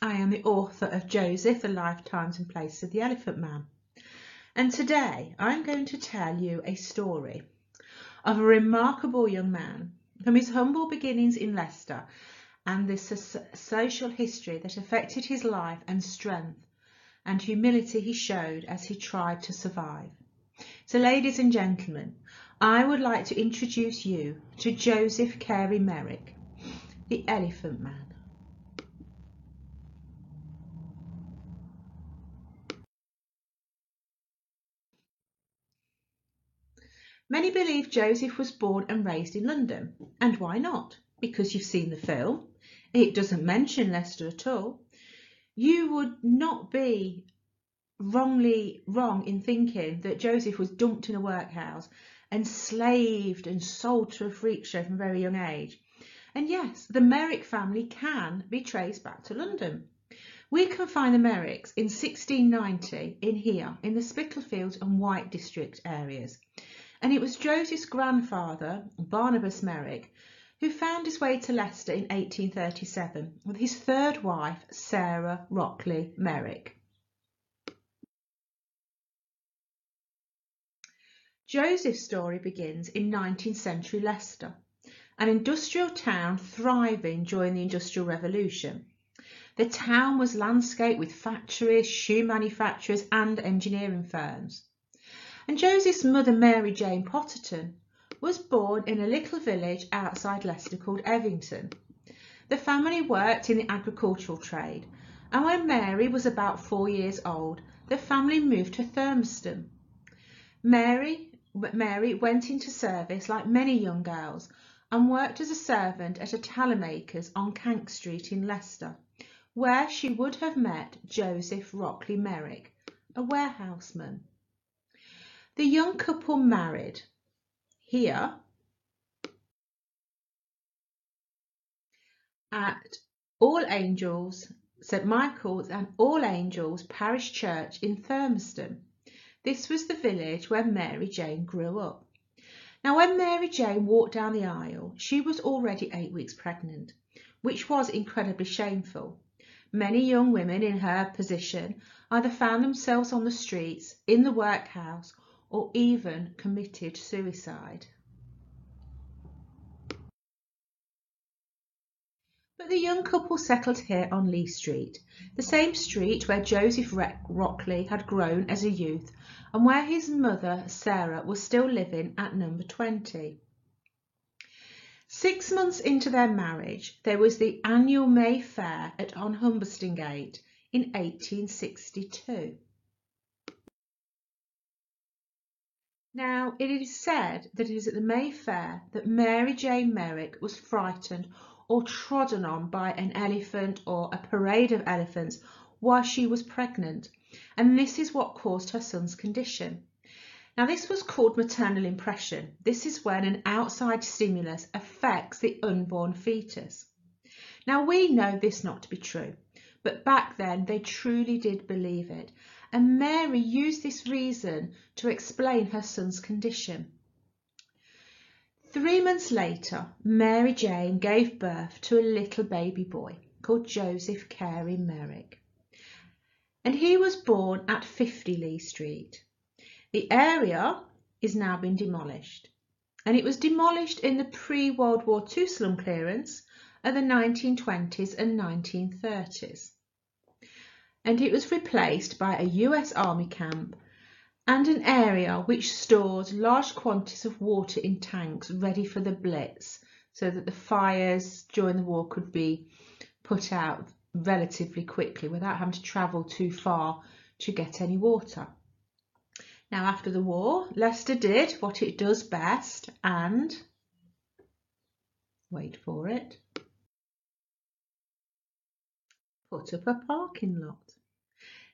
I am the author of Joseph, The Lifetimes and Places of the Elephant Man. And today I'm going to tell you a story of a remarkable young man from his humble beginnings in Leicester and the social history that affected his life and strength and humility he showed as he tried to survive. So ladies and gentlemen, I would like to introduce you to Joseph Carey Merrick, the Elephant Man. Many believe Joseph was born and raised in London. And why not? Because you've seen the film. It doesn't mention Leicester at all. You would not be wrongly wrong in thinking that Joseph was dumped in a workhouse, and enslaved and sold to a freak show from a very young age. And yes, the Merrick family can be traced back to London. We can find the Merricks in 1690 in here, in the Spitalfields and White District areas and it was Joseph's grandfather, Barnabas Merrick, who found his way to Leicester in 1837 with his third wife, Sarah Rockley Merrick. Joseph's story begins in 19th century Leicester, an industrial town thriving during the Industrial Revolution. The town was landscaped with factories, shoe manufacturers and engineering firms and Josie's mother, Mary Jane Potterton, was born in a little village outside Leicester called Evington. The family worked in the agricultural trade, and when Mary was about four years old, the family moved to Thurmaston. Mary, Mary went into service like many young girls and worked as a servant at a tallow-maker's on Cank Street in Leicester, where she would have met Joseph Rockley Merrick, a warehouseman. The young couple married here at All Angels, St Michael's and All Angels Parish Church in Thurmaston. This was the village where Mary Jane grew up. Now when Mary Jane walked down the aisle, she was already eight weeks pregnant, which was incredibly shameful. Many young women in her position either found themselves on the streets, in the workhouse, or even committed suicide. But the young couple settled here on Lee Street, the same street where Joseph Rockley had grown as a youth and where his mother, Sarah, was still living at number 20. Six months into their marriage, there was the annual May Fair at on Humberstone Gate in 1862. Now, it is said that it is at the May Fair that Mary Jane Merrick was frightened or trodden on by an elephant or a parade of elephants while she was pregnant, and this is what caused her son's condition. Now, this was called maternal impression. This is when an outside stimulus affects the unborn fetus. Now, we know this not to be true, but back then they truly did believe it, and Mary used this reason to explain her son's condition. Three months later, Mary Jane gave birth to a little baby boy called Joseph Carey Merrick. And he was born at 50 Lee Street. The area is now been demolished. And it was demolished in the pre-World War II slum clearance of the 1920s and 1930s and it was replaced by a US Army camp and an area which stored large quantities of water in tanks ready for the Blitz so that the fires during the war could be put out relatively quickly without having to travel too far to get any water. Now after the war, Leicester did what it does best and, wait for it, put up a parking lot.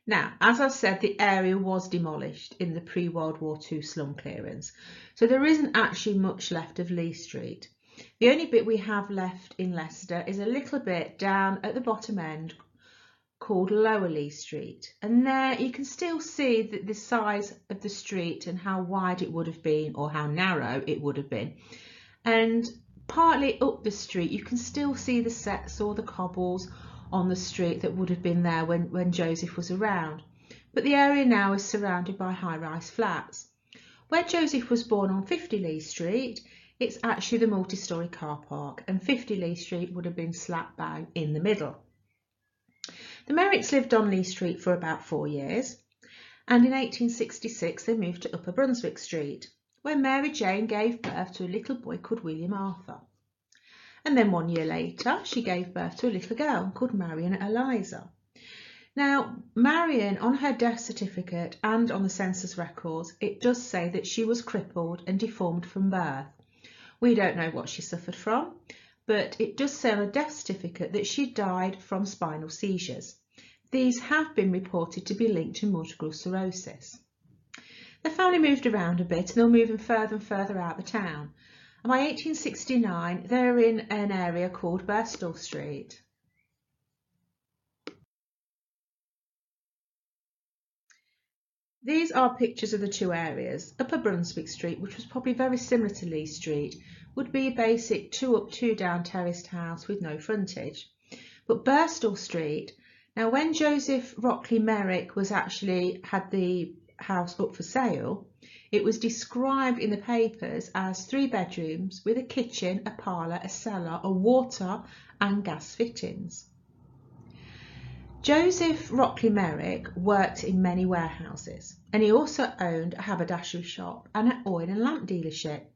Now, as I've said, the area was demolished in the pre-World War II slum clearance, so there isn't actually much left of Lee Street. The only bit we have left in Leicester is a little bit down at the bottom end called Lower Lee Street. And there you can still see the, the size of the street and how wide it would have been or how narrow it would have been. And partly up the street you can still see the sets or the cobbles on the street that would have been there when, when Joseph was around. But the area now is surrounded by high-rise flats. Where Joseph was born on 50 Lee Street, it's actually the multi-storey car park and 50 Lee Street would have been slap bang in the middle. The Merricks lived on Lee Street for about four years and in 1866 they moved to Upper Brunswick Street where Mary Jane gave birth to a little boy called William Arthur. And then one year later, she gave birth to a little girl called Marion Eliza. Now, Marion, on her death certificate and on the census records, it does say that she was crippled and deformed from birth. We don't know what she suffered from, but it does say on a death certificate that she died from spinal seizures. These have been reported to be linked to multiple sclerosis. The family moved around a bit and they were moving further and further out the town. And by 1869, they're in an area called Birstall Street. These are pictures of the two areas. Upper Brunswick Street, which was probably very similar to Lee Street, would be a basic two up, two down terraced house with no frontage. But Birstall Street, now when Joseph Rockley Merrick was actually had the house up for sale, it was described in the papers as three bedrooms with a kitchen, a parlour, a cellar, a water and gas fittings. Joseph Rockley Merrick worked in many warehouses and he also owned a haberdashery shop and an oil and lamp dealership.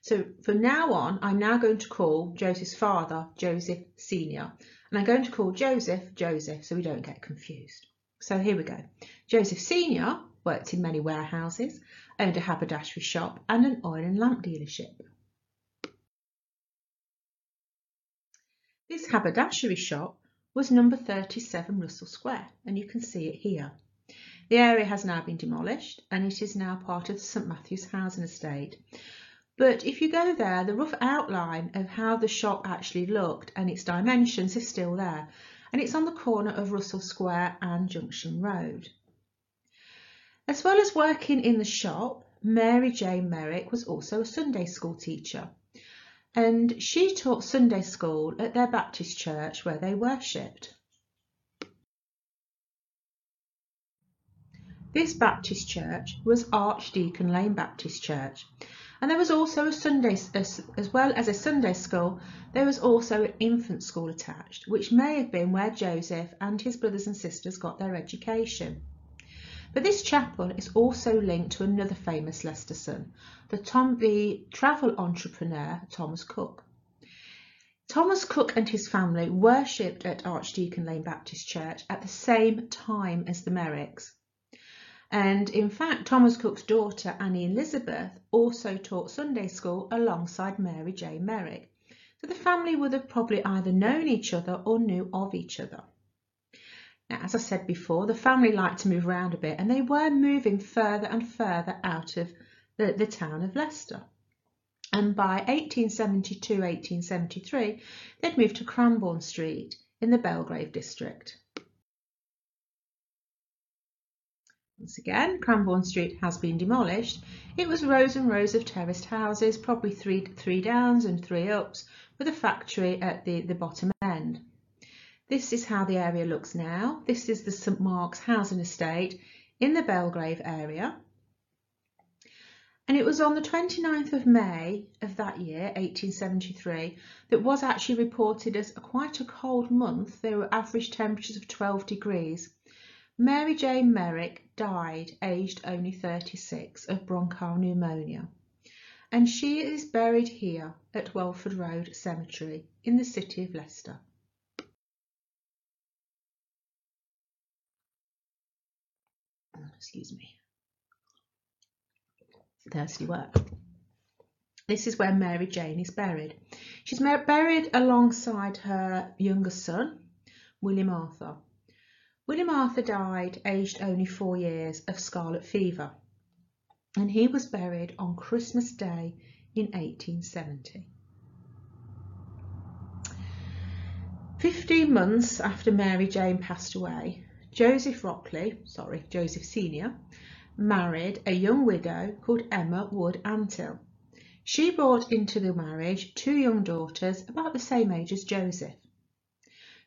So from now on, I'm now going to call Joseph's father Joseph Senior and I'm going to call Joseph Joseph so we don't get confused. So here we go. Joseph Senior worked in many warehouses, owned a haberdashery shop and an oil and lamp dealership. This haberdashery shop was number 37 Russell Square and you can see it here. The area has now been demolished and it is now part of the St Matthew's housing estate. But if you go there, the rough outline of how the shop actually looked and its dimensions is still there. And it's on the corner of Russell Square and Junction Road. As well as working in the shop, Mary Jane Merrick was also a Sunday school teacher and she taught Sunday school at their Baptist church where they worshipped. This Baptist church was Archdeacon Lane Baptist Church and there was also a Sunday, as, well as a Sunday school, there was also an infant school attached, which may have been where Joseph and his brothers and sisters got their education. But this chapel is also linked to another famous Leicester son, the, Tom, the travel entrepreneur Thomas Cook. Thomas Cook and his family worshipped at Archdeacon Lane Baptist Church at the same time as the Merricks. And in fact, Thomas Cook's daughter Annie Elizabeth also taught Sunday school alongside Mary J. Merrick. So the family would have probably either known each other or knew of each other. Now, as I said before, the family liked to move around a bit and they were moving further and further out of the, the town of Leicester. And by 1872-1873, they'd moved to Cranbourne Street in the Belgrave district. Once again, Cranbourne Street has been demolished. It was rows and rows of terraced houses, probably three, three downs and three ups, with a factory at the, the bottom end. This is how the area looks now. This is the St Mark's housing estate in the Belgrave area. And it was on the 29th of May of that year, 1873, that was actually reported as a quite a cold month. There were average temperatures of 12 degrees. Mary Jane Merrick died aged only 36 of bronchial pneumonia. And she is buried here at Welford Road Cemetery in the city of Leicester. Excuse me, thirsty work. This is where Mary Jane is buried. She's buried alongside her younger son, William Arthur. William Arthur died aged only four years of scarlet fever and he was buried on Christmas Day in 1870. Fifteen months after Mary Jane passed away, Joseph Rockley, sorry, Joseph Senior, married a young widow called Emma Wood Antill. She brought into the marriage two young daughters about the same age as Joseph.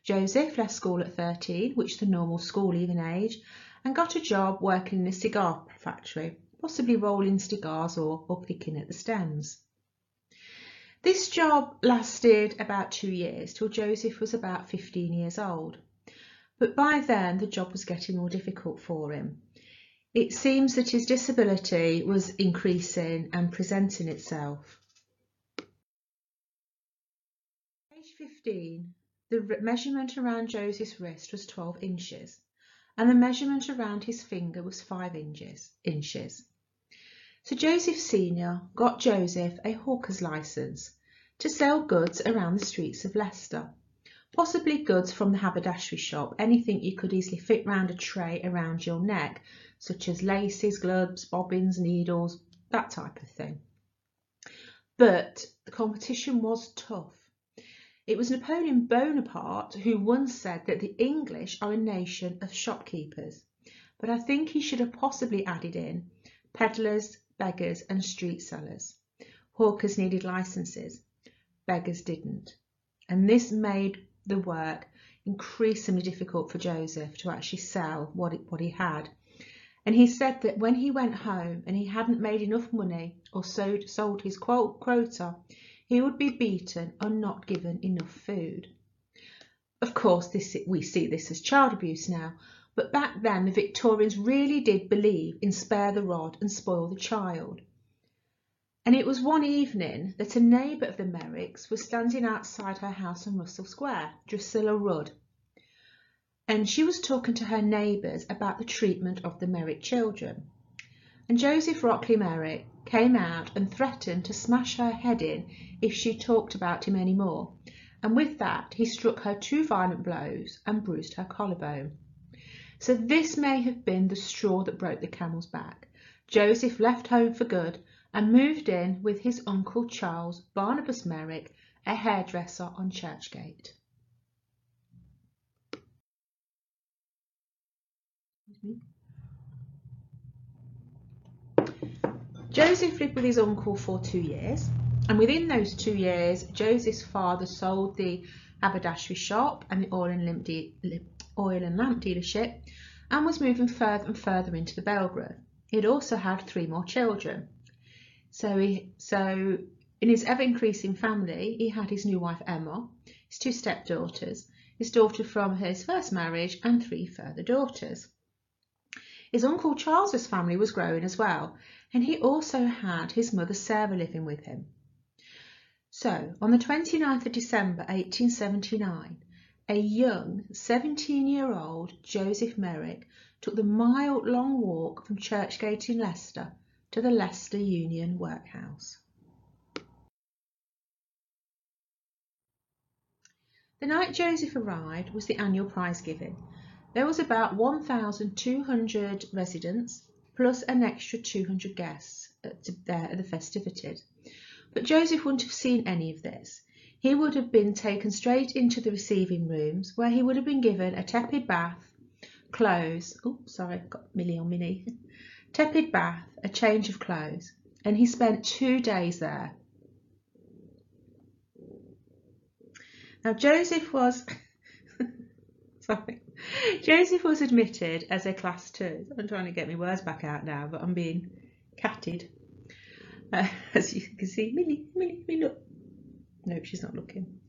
Joseph left school at 13, which is the normal school leaving age, and got a job working in a cigar factory, possibly rolling cigars or, or picking at the stems. This job lasted about two years till Joseph was about 15 years old. But by then the job was getting more difficult for him. It seems that his disability was increasing and presenting itself. Age 15, the measurement around Joseph's wrist was 12 inches and the measurement around his finger was 5 inches. inches. So Joseph Sr. got Joseph a hawker's licence to sell goods around the streets of Leicester. Possibly goods from the haberdashery shop, anything you could easily fit round a tray around your neck, such as laces, gloves, bobbins, needles, that type of thing. But the competition was tough. It was Napoleon Bonaparte who once said that the English are a nation of shopkeepers, but I think he should have possibly added in peddlers, beggars and street sellers. Hawkers needed licenses, beggars didn't. And this made the work increasingly difficult for Joseph to actually sell what, it, what he had. And he said that when he went home and he hadn't made enough money or sold, sold his quota, he would be beaten or not given enough food. Of course, this, we see this as child abuse now, but back then the Victorians really did believe in spare the rod and spoil the child. And it was one evening that a neighbour of the Merricks was standing outside her house on Russell Square, Drusilla Rudd, and she was talking to her neighbours about the treatment of the Merrick children. And Joseph Rockley Merrick came out and threatened to smash her head in if she talked about him any more, and with that he struck her two violent blows and bruised her collarbone. So this may have been the straw that broke the camel's back. Joseph left home for good and moved in with his uncle Charles Barnabas Merrick, a hairdresser on Churchgate. Joseph lived with his uncle for two years, and within those two years, Joseph's father sold the haberdashery shop and the oil and lamp, de- oil and lamp dealership and was moving further and further into the Belgrave. He had also had three more children. So, he, so in his ever increasing family, he had his new wife Emma, his two stepdaughters, his daughter from his first marriage, and three further daughters. His uncle Charles's family was growing as well, and he also had his mother Sarah living with him. So, on the 29th of December 1879, a young 17-year-old Joseph Merrick took the mile-long walk from Churchgate in Leicester to the Leicester Union Workhouse. The night Joseph arrived was the annual prize giving. There was about 1,200 residents plus an extra 200 guests there at the festivities. But Joseph wouldn't have seen any of this he would have been taken straight into the receiving rooms where he would have been given a tepid bath, clothes, oh, sorry, got Millie on Minnie, tepid bath, a change of clothes, and he spent two days there. Now Joseph was, sorry, Joseph was admitted as a class two. I'm trying to get my words back out now, but I'm being catted. Uh, as you can see, Millie, Millie, Millie, look. No, she's not looking.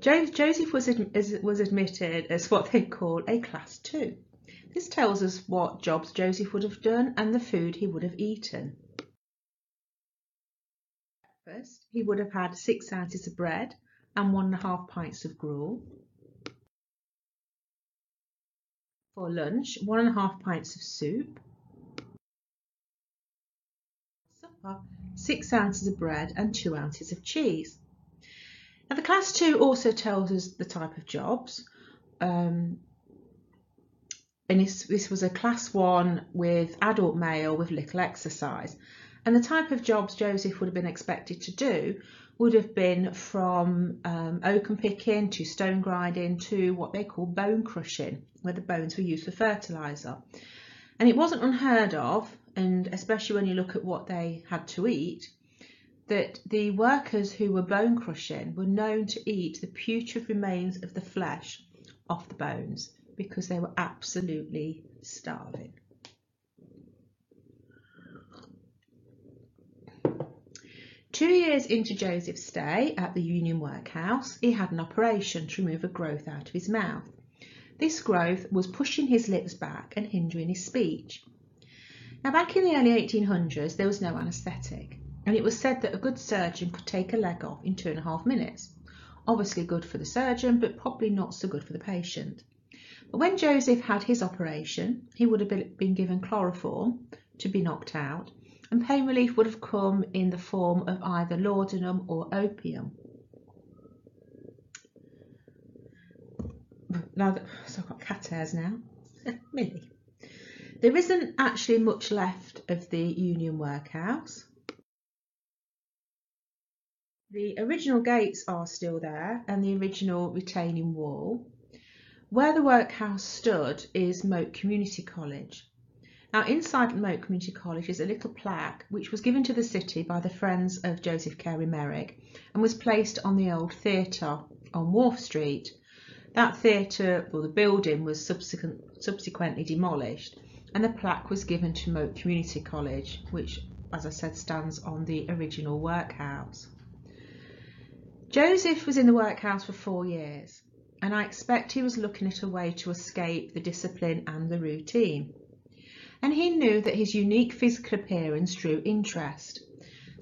Joseph was, was admitted as what they call a class two. This tells us what jobs Joseph would have done and the food he would have eaten. First, he would have had six ounces of bread and one and a half pints of gruel. For lunch, one and a half pints of soup. Supper, six ounces of bread and two ounces of cheese. Now the class two also tells us the type of jobs. Um, and this, this was a class one with adult male with little exercise. And the type of jobs Joseph would have been expected to do would have been from um, oakum picking to stone grinding to what they call bone crushing, where the bones were used for fertiliser. And it wasn't unheard of, and especially when you look at what they had to eat, that the workers who were bone crushing were known to eat the putrid remains of the flesh off the bones because they were absolutely starving. Two years into Joseph's stay at the Union Workhouse, he had an operation to remove a growth out of his mouth. This growth was pushing his lips back and hindering his speech. Now, back in the early 1800s, there was no anaesthetic, and it was said that a good surgeon could take a leg off in two and a half minutes. Obviously good for the surgeon, but probably not so good for the patient. When Joseph had his operation, he would have been given chloroform to be knocked out, and pain relief would have come in the form of either laudanum or opium. Now, that, so I've got cat hairs now. Eh, Millie. There isn't actually much left of the Union Workhouse. The original gates are still there and the original retaining wall. Where the workhouse stood is Moat Community College. Now inside Moat Community College is a little plaque which was given to the city by the Friends of Joseph Carey Merrick and was placed on the old theatre on Wharf Street. That theatre, or the building, was subsequent, subsequently demolished and the plaque was given to Moat Community College, which, as I said, stands on the original workhouse. Joseph was in the workhouse for four years, and I expect he was looking at a way to escape the discipline and the routine. And he knew that his unique physical appearance drew interest.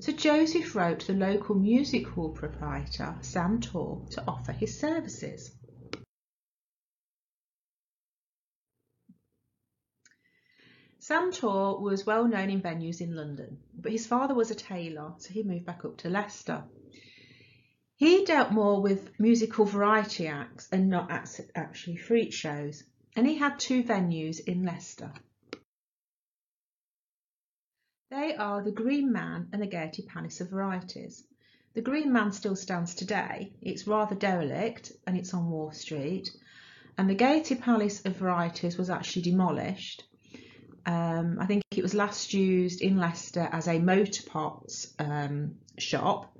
So Joseph wrote the local music hall proprietor, Sam Torr, to offer his services. Sam Torr was well known in venues in London, but his father was a tailor, so he moved back up to Leicester. He dealt more with musical variety acts and not actually freak shows, and he had two venues in Leicester. They are the Green Man and the Gaiety Palace of Varieties. The Green Man still stands today. It's rather derelict and it's on Wall Street. And the Gaiety Palace of Varieties was actually demolished. Um, I think it was last used in Leicester as a motor parts um, shop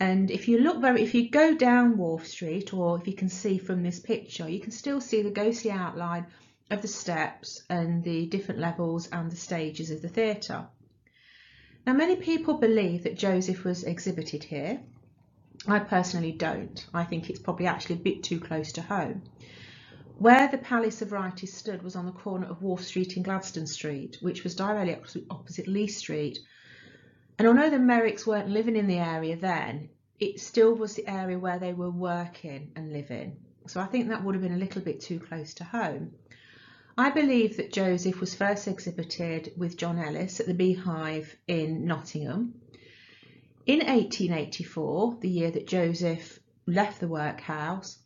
and if you look very, if you go down Wharf Street, or if you can see from this picture, you can still see the ghostly outline of the steps and the different levels and the stages of the theatre. Now, many people believe that Joseph was exhibited here. I personally don't. I think it's probably actually a bit too close to home. Where the Palace of Variety stood was on the corner of Wharf Street and Gladstone Street, which was directly opposite Lee Street, and although the Merricks weren't living in the area then, it still was the area where they were working and living. So I think that would have been a little bit too close to home. I believe that Joseph was first exhibited with John Ellis at the Beehive in Nottingham. In 1884, the year that Joseph left the workhouse,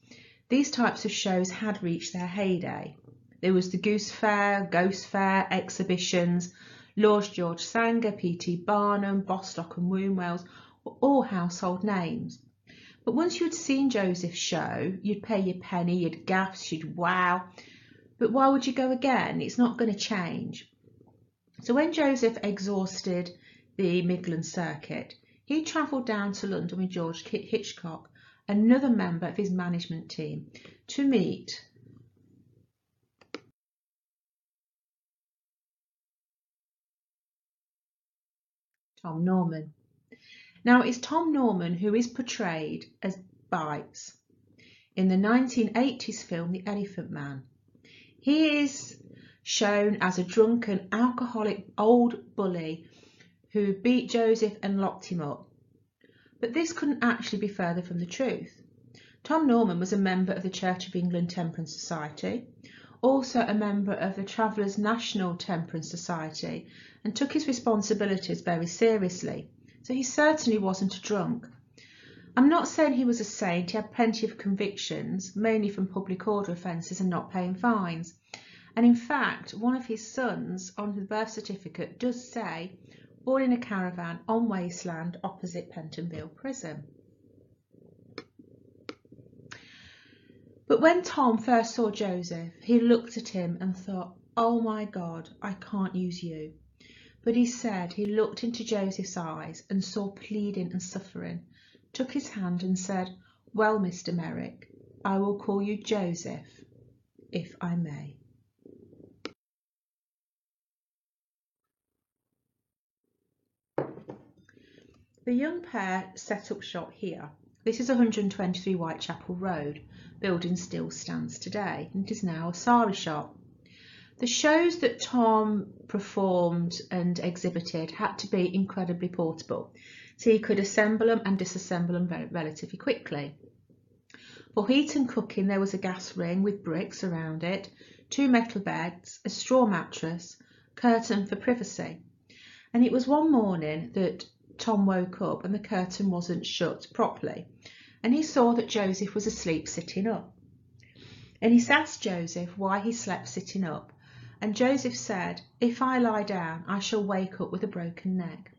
these types of shows had reached their heyday. There was the Goose Fair, Ghost Fair, exhibitions, Lord George Sanger, P.T. Barnum, Bostock and Wombwells were all household names. But once you'd seen Joseph's show, you'd pay your penny, you'd gasp, you'd wow. But why would you go again? It's not going to change. So when Joseph exhausted the Midland circuit, he travelled down to London with George Hitchcock, another member of his management team, to meet Tom Norman. Now it's Tom Norman who is portrayed as Bytes in the 1980s film The Elephant Man. He is shown as a drunken, alcoholic old bully who beat Joseph and locked him up. But this couldn't actually be further from the truth. Tom Norman was a member of the Church of England Temperance Society, also a member of the Travellers National Temperance Society and took his responsibilities very seriously. So he certainly wasn't a drunk. I'm not saying he was a saint, he had plenty of convictions, mainly from public order offences and not paying fines. And in fact, one of his sons on his birth certificate does say, born in a caravan on wasteland opposite Pentonville Prison. But when Tom first saw Joseph, he looked at him and thought, Oh my God, I can't use you. But he said he looked into Joseph's eyes and saw pleading and suffering, took his hand and said, Well, Mr. Merrick, I will call you Joseph, if I may. The young pair set up shop here. This is 123 Whitechapel Road. Building still stands today and it is now a sari shop. The shows that Tom performed and exhibited had to be incredibly portable, so he could assemble them and disassemble them relatively quickly. For heat and cooking, there was a gas ring with bricks around it, two metal beds, a straw mattress, curtain for privacy. And it was one morning that Tom woke up and the curtain wasn't shut properly, and he saw that Joseph was asleep sitting up. And he asked Joseph why he slept sitting up, and Joseph said, If I lie down, I shall wake up with a broken neck.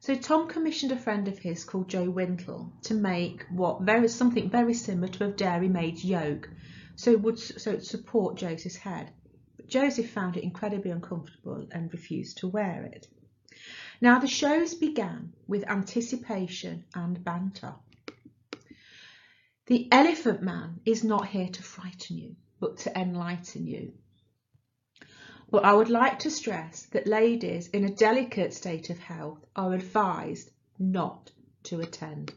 So Tom commissioned a friend of his called Joe Wintle to make what very something very similar to a dairy maid's yoke, so it would so it support Joseph's head. But Joseph found it incredibly uncomfortable and refused to wear it. Now the shows began with anticipation and banter. The Elephant Man is not here to frighten you, but to enlighten you. But I would like to stress that ladies in a delicate state of health are advised not to attend.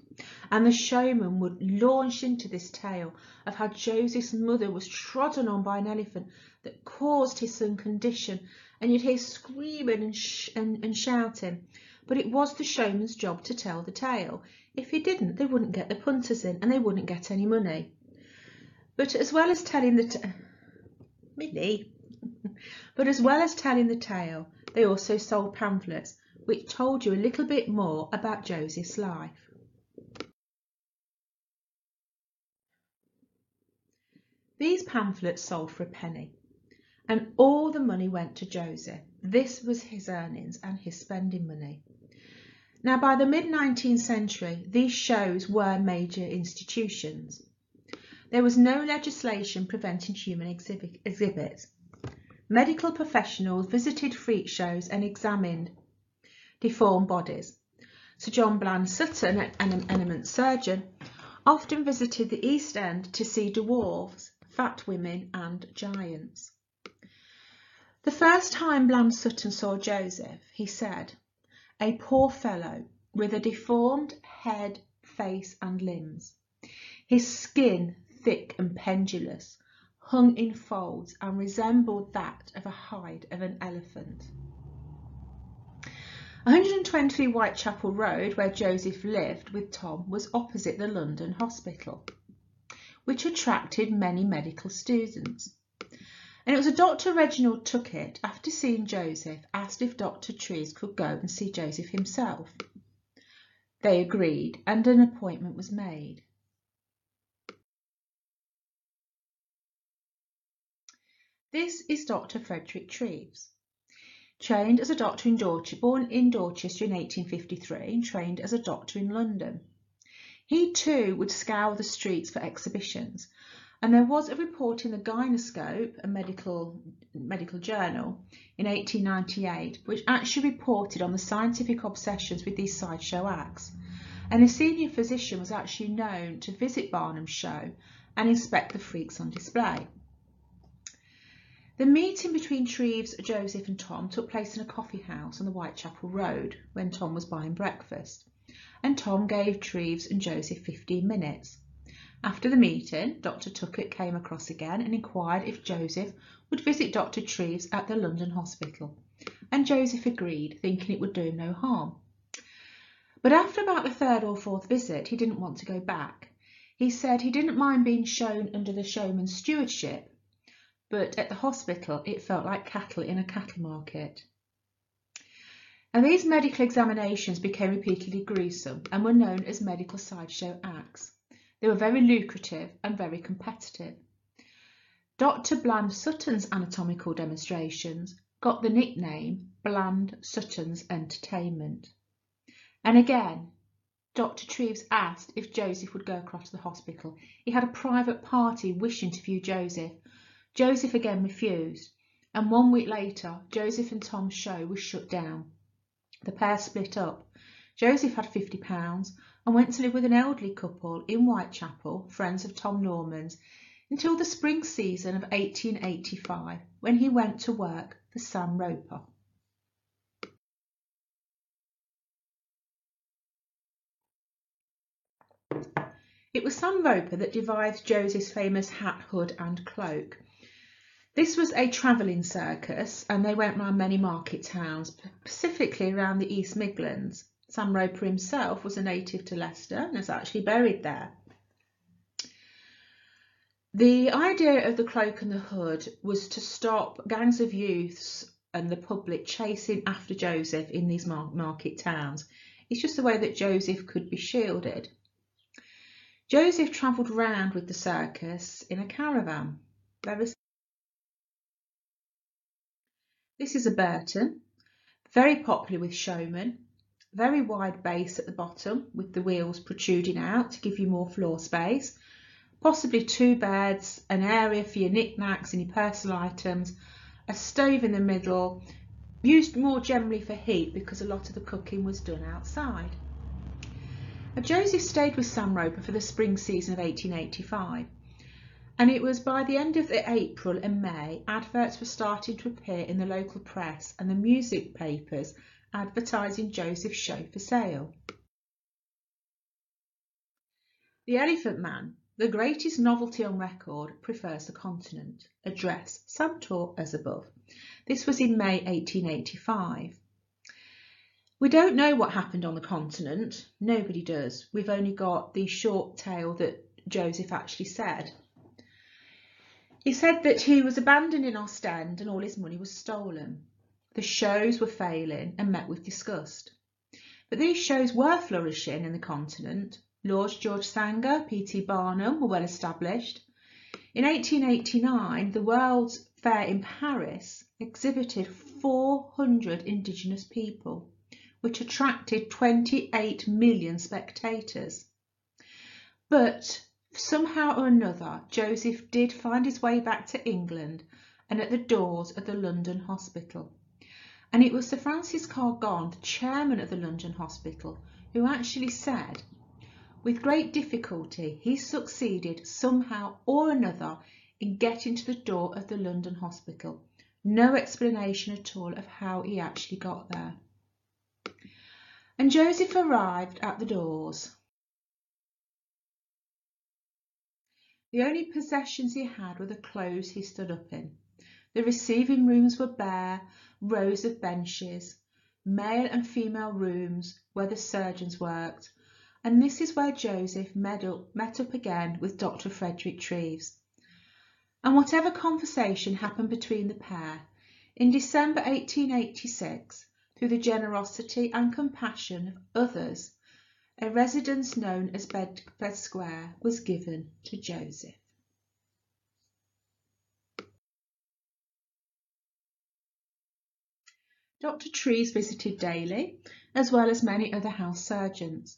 And the showman would launch into this tale of how Joseph's mother was trodden on by an elephant that caused his son condition and you'd hear screaming and, and, and shouting. But it was the showman's job to tell the tale. If he didn't, they wouldn't get the punters in and they wouldn't get any money. But as well as telling the Millie, but as well as telling the tale, they also sold pamphlets which told you a little bit more about Joseph's life. These pamphlets sold for a penny and all the money went to Joseph. This was his earnings and his spending money. Now, by the mid 19th century, these shows were major institutions. There was no legislation preventing human exhibit, exhibits. Medical professionals visited freak shows and examined deformed bodies. Sir John Bland Sutton, an eminent surgeon, often visited the East End to see dwarfs, fat women, and giants. The first time Bland Sutton saw Joseph, he said, "A poor fellow, with a deformed head, face, and limbs. His skin, thick and pendulous, hung in folds and resembled that of a hide of an elephant." 123 Whitechapel Road, where Joseph lived with Tom, was opposite the London Hospital, which attracted many medical students. And it was a Dr. Reginald Tuckett, after seeing Joseph, asked if Dr. Treves could go and see Joseph himself. They agreed, and an appointment was made. This is Dr. Frederick Treves. Trained as a doctor in Dorchester, born in Dorchester in 1853 and trained as a doctor in London. He too would scour the streets for exhibitions and there was a report in the Gynoscope, a medical, medical journal, in 1898, which actually reported on the scientific obsessions with these sideshow acts. And a senior physician was actually known to visit Barnum's show and inspect the freaks on display. The meeting between Treves, Joseph and Tom took place in a coffee house on the Whitechapel Road when Tom was buying breakfast. And Tom gave Treves and Joseph 15 minutes. After the meeting, Dr. Tuckett came across again and inquired if Joseph would visit Dr. Treves at the London hospital, and Joseph agreed, thinking it would do him no harm. But after about the third or fourth visit, he didn't want to go back. He said he didn't mind being shown under the showman's stewardship, but at the hospital it felt like cattle in a cattle market. And these medical examinations became repeatedly gruesome and were known as medical sideshow acts. They were very lucrative and very competitive. Dr. Bland Sutton's anatomical demonstrations got the nickname Bland Sutton's Entertainment. And again, Dr. Treves asked if Joseph would go across to the hospital. He had a private party wishing to view Joseph. Joseph again refused, and one week later, Joseph and Tom's show was shut down. The pair split up. Joseph had £50 and went to live with an elderly couple in Whitechapel, friends of Tom Norman's, until the spring season of 1885 when he went to work for Sam Roper. It was Sam Roper that devised Joseph's famous hat, hood and cloak. This was a travelling circus and they went round many market towns, specifically around the East Midlands. Sam Roper himself was a native to Leicester and is actually buried there. The idea of the cloak and the hood was to stop gangs of youths and the public chasing after Joseph in these market towns. It's just the way that Joseph could be shielded. Joseph travelled round with the circus in a caravan. This is a Burton, very popular with showmen, very wide base at the bottom with the wheels protruding out to give you more floor space, possibly two beds, an area for your knickknacks and your personal items, a stove in the middle, used more generally for heat because a lot of the cooking was done outside. Joseph stayed with Sam Roper for the spring season of 1885 and it was by the end of April and May adverts were starting to appear in the local press and the music papers advertising Joseph's show for sale. The Elephant Man, the greatest novelty on record, prefers the continent. Address, Sam Torr as above. This was in May 1885. We don't know what happened on the continent. Nobody does. We've only got the short tale that Joseph actually said. He said that he was abandoned in Ostend and all his money was stolen. The shows were failing and met with disgust. But these shows were flourishing in the continent. Lord George Sanger, P.T. Barnum were well established. In 1889, the World's Fair in Paris exhibited 400 indigenous people which attracted 28 million spectators. But somehow or another, Joseph did find his way back to England and at the doors of the London Hospital. And it was Sir Francis Carr Gomm, the chairman of the London Hospital, who actually said, with great difficulty, he succeeded somehow or another in getting to the door of the London Hospital. No explanation at all of how he actually got there and Joseph arrived at the doors. The only possessions he had were the clothes he stood up in. The receiving rooms were bare, rows of benches, male and female rooms where the surgeons worked, and this is where Joseph met up, met up again with Dr. Frederick Treves. And whatever conversation happened between the pair, in December 1886 through the generosity and compassion of others, a residence known as Bedstead Square was given to Joseph. Dr. Treves visited daily, as well as many other house surgeons.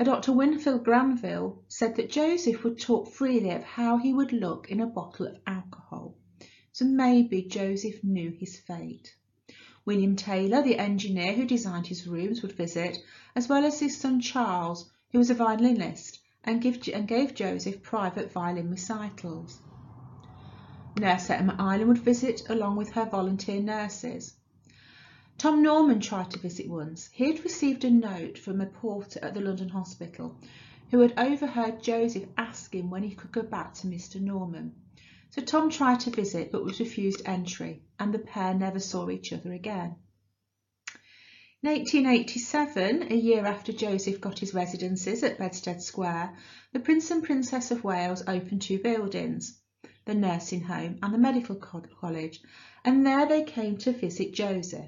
A Dr. Winfield Granville said that Joseph would talk freely of how he would look in a bottle of alcohol, so maybe Joseph knew his fate. William Taylor, the engineer who designed his rooms, would visit, as well as his son Charles, who was a violinist and, give, and gave Joseph private violin recitals. Nurse Emma Ireland would visit along with her volunteer nurses. Tom Norman tried to visit once. He had received a note from a porter at the London hospital who had overheard Joseph asking when he could go back to Mr. Norman. So Tom tried to visit but was refused entry and the pair never saw each other again. In 1887, a year after Joseph got his residences at Bedstead Square, the Prince and Princess of Wales opened two buildings, the nursing home and the medical college, and there they came to visit Joseph.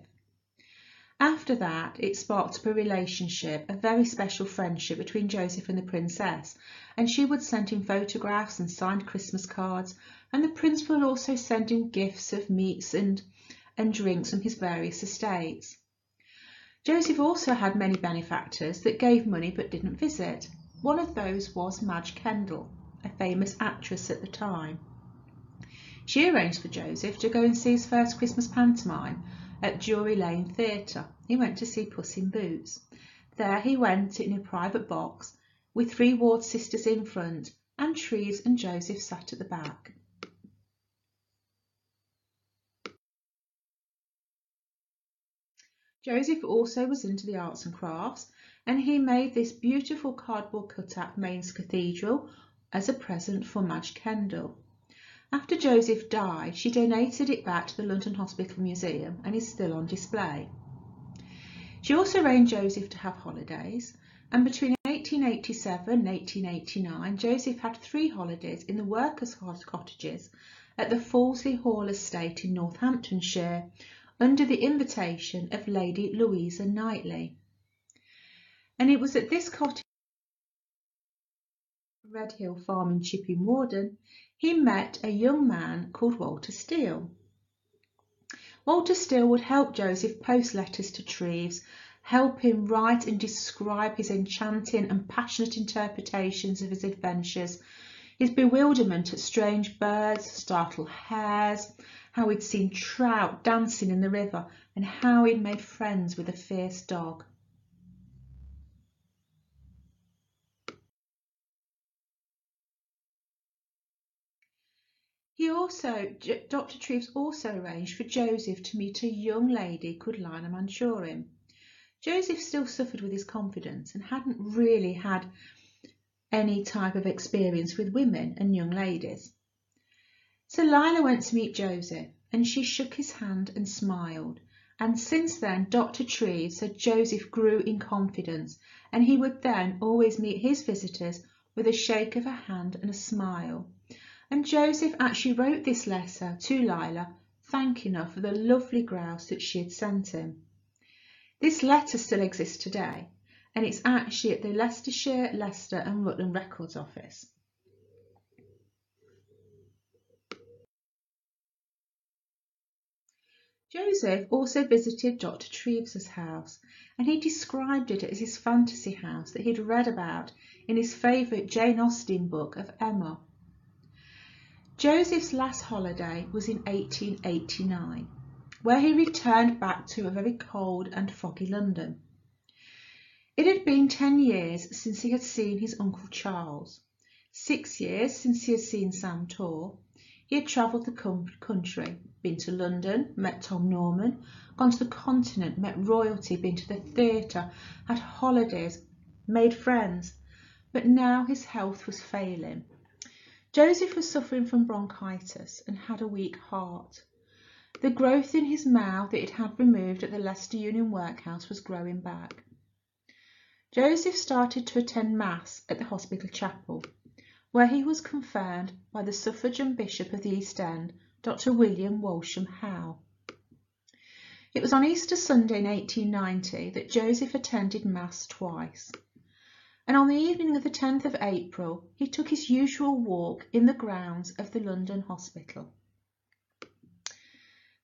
After that, it sparked up a relationship, a very special friendship between Joseph and the princess, and she would send him photographs and signed Christmas cards, and the prince would also send him gifts of meats and, and drinks from his various estates. Joseph also had many benefactors that gave money but didn't visit. One of those was Madge Kendal, a famous actress at the time. She arranged for Joseph to go and see his first Christmas pantomime at Drury Lane Theatre. He went to see Puss in Boots. There he went in a private box with three ward sisters in front and Treves and Joseph sat at the back. Joseph also was into the arts and crafts and he made this beautiful cardboard cutout Mainz Cathedral as a present for Madge Kendal. After Joseph died, she donated it back to the London Hospital Museum and is still on display. She also arranged Joseph to have holidays, and between 1887 and 1889, Joseph had three holidays in the workers' cottages at the Fawsley Hall estate in Northamptonshire under the invitation of Lady Louisa Knightley. And it was at this cottage, Redhill Farm in Chipping Warden, he met a young man called Walter Steele. Walter Steele would help Joseph post letters to Treves, help him write and describe his enchanting and passionate interpretations of his adventures, his bewilderment at strange birds, startled hares, how he'd seen trout dancing in the river, and how he'd made friends with a fierce dog. He also, Dr. Treves also arranged for Joseph to meet a young lady called Lina Manchurin. Joseph still suffered with his confidence and hadn't really had any type of experience with women and young ladies. So Lila went to meet Joseph and she shook his hand and smiled. And since then, Dr. Treves said Joseph grew in confidence and he would then always meet his visitors with a shake of her hand and a smile. And Joseph actually wrote this letter to Lila, thanking her for the lovely grouse that she had sent him. This letter still exists today, and it's actually at the Leicestershire, Leicester and Rutland Records Office. Joseph also visited Dr. Treves's house, and he described it as his fantasy house that he'd read about in his favourite Jane Austen book of Emma. Joseph's last holiday was in 1889, where he returned back to a very cold and foggy London. It had been ten years since he had seen his Uncle Charles, six years since he had seen Sam Torr. He had travelled the country, been to London, met Tom Norman, gone to the continent, met royalty, been to the theatre, had holidays, made friends, but now his health was failing Joseph was suffering from bronchitis and had a weak heart. The growth in his mouth that it had removed at the Leicester Union Workhouse was growing back. Joseph started to attend Mass at the hospital chapel, where he was confirmed by the suffragan Bishop of the East End, Dr. William Walsham Howe. It was on Easter Sunday in 1890 that Joseph attended Mass twice and on the evening of the 10th of April he took his usual walk in the grounds of the London Hospital.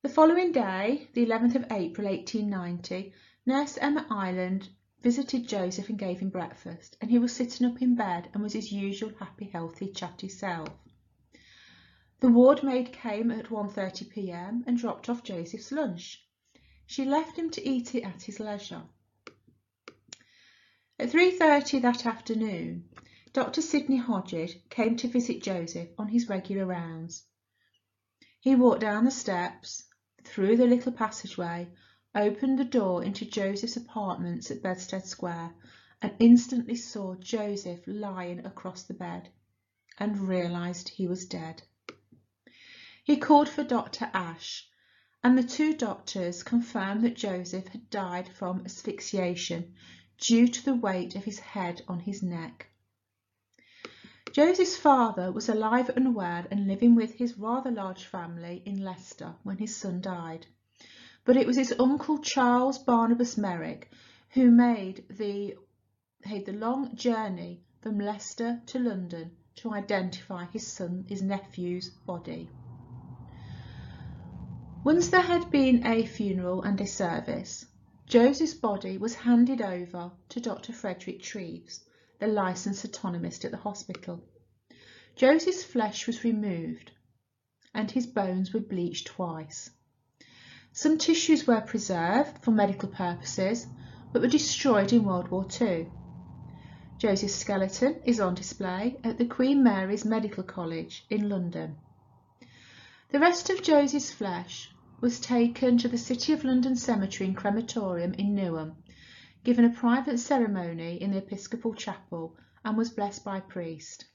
The following day, the 11th of April 1890, Nurse Emma Ireland visited Joseph and gave him breakfast, and he was sitting up in bed and was his usual happy, healthy, chatty self. The ward maid came at 1.30pm and dropped off Joseph's lunch. She left him to eat it at his leisure. At 3.30 that afternoon, Dr. Sidney Hodgett came to visit Joseph on his regular rounds. He walked down the steps, through the little passageway, opened the door into Joseph's apartments at Bedstead Square, and instantly saw Joseph lying across the bed, and realised he was dead. He called for Dr. Ash, and the two doctors confirmed that Joseph had died from asphyxiation due to the weight of his head on his neck. Joseph's father was alive and well and living with his rather large family in Leicester when his son died. But it was his uncle Charles Barnabas Merrick who made the, made the long journey from Leicester to London to identify his son, his nephew's body. Once there had been a funeral and a service, Joseph's body was handed over to Dr. Frederick Treves, the licensed anatomist at the hospital. Joseph's flesh was removed and his bones were bleached twice. Some tissues were preserved for medical purposes, but were destroyed in World War II. Joseph's skeleton is on display at the Queen Mary's Medical College in London. The rest of Joseph's flesh was taken to the City of London Cemetery and Crematorium in Newham, given a private ceremony in the Episcopal Chapel, and was blessed by a priest.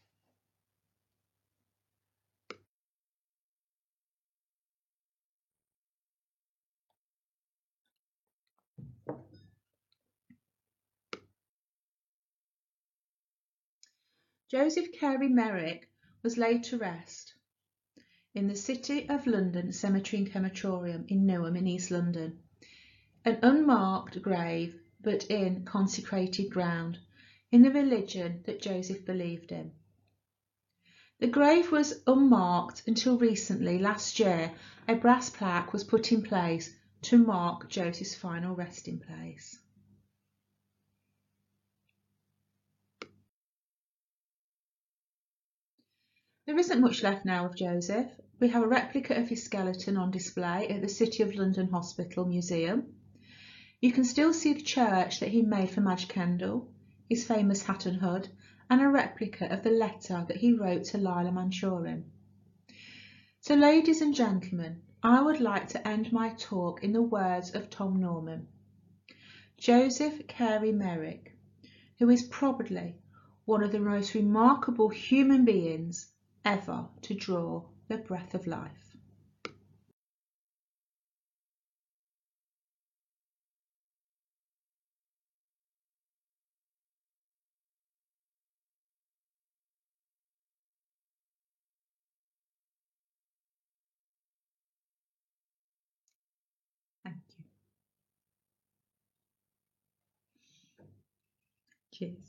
Joseph Carey Merrick was laid to rest in the City of London Cemetery and Crematorium in Newham in East London. An unmarked grave, but in consecrated ground, in the religion that Joseph believed in. The grave was unmarked until recently, last year, a brass plaque was put in place to mark Joseph's final resting place. There isn't much left now of Joseph. We have a replica of his skeleton on display at the City of London Hospital Museum. You can still see the church that he made for Madge Kendal, his famous hat and hood, and a replica of the letter that he wrote to Lila Manchourin. So ladies and gentlemen, I would like to end my talk in the words of Tom Norman. Joseph Carey Merrick, who is probably one of the most remarkable human beings ever to draw the breath of life. Thank you. Cheers.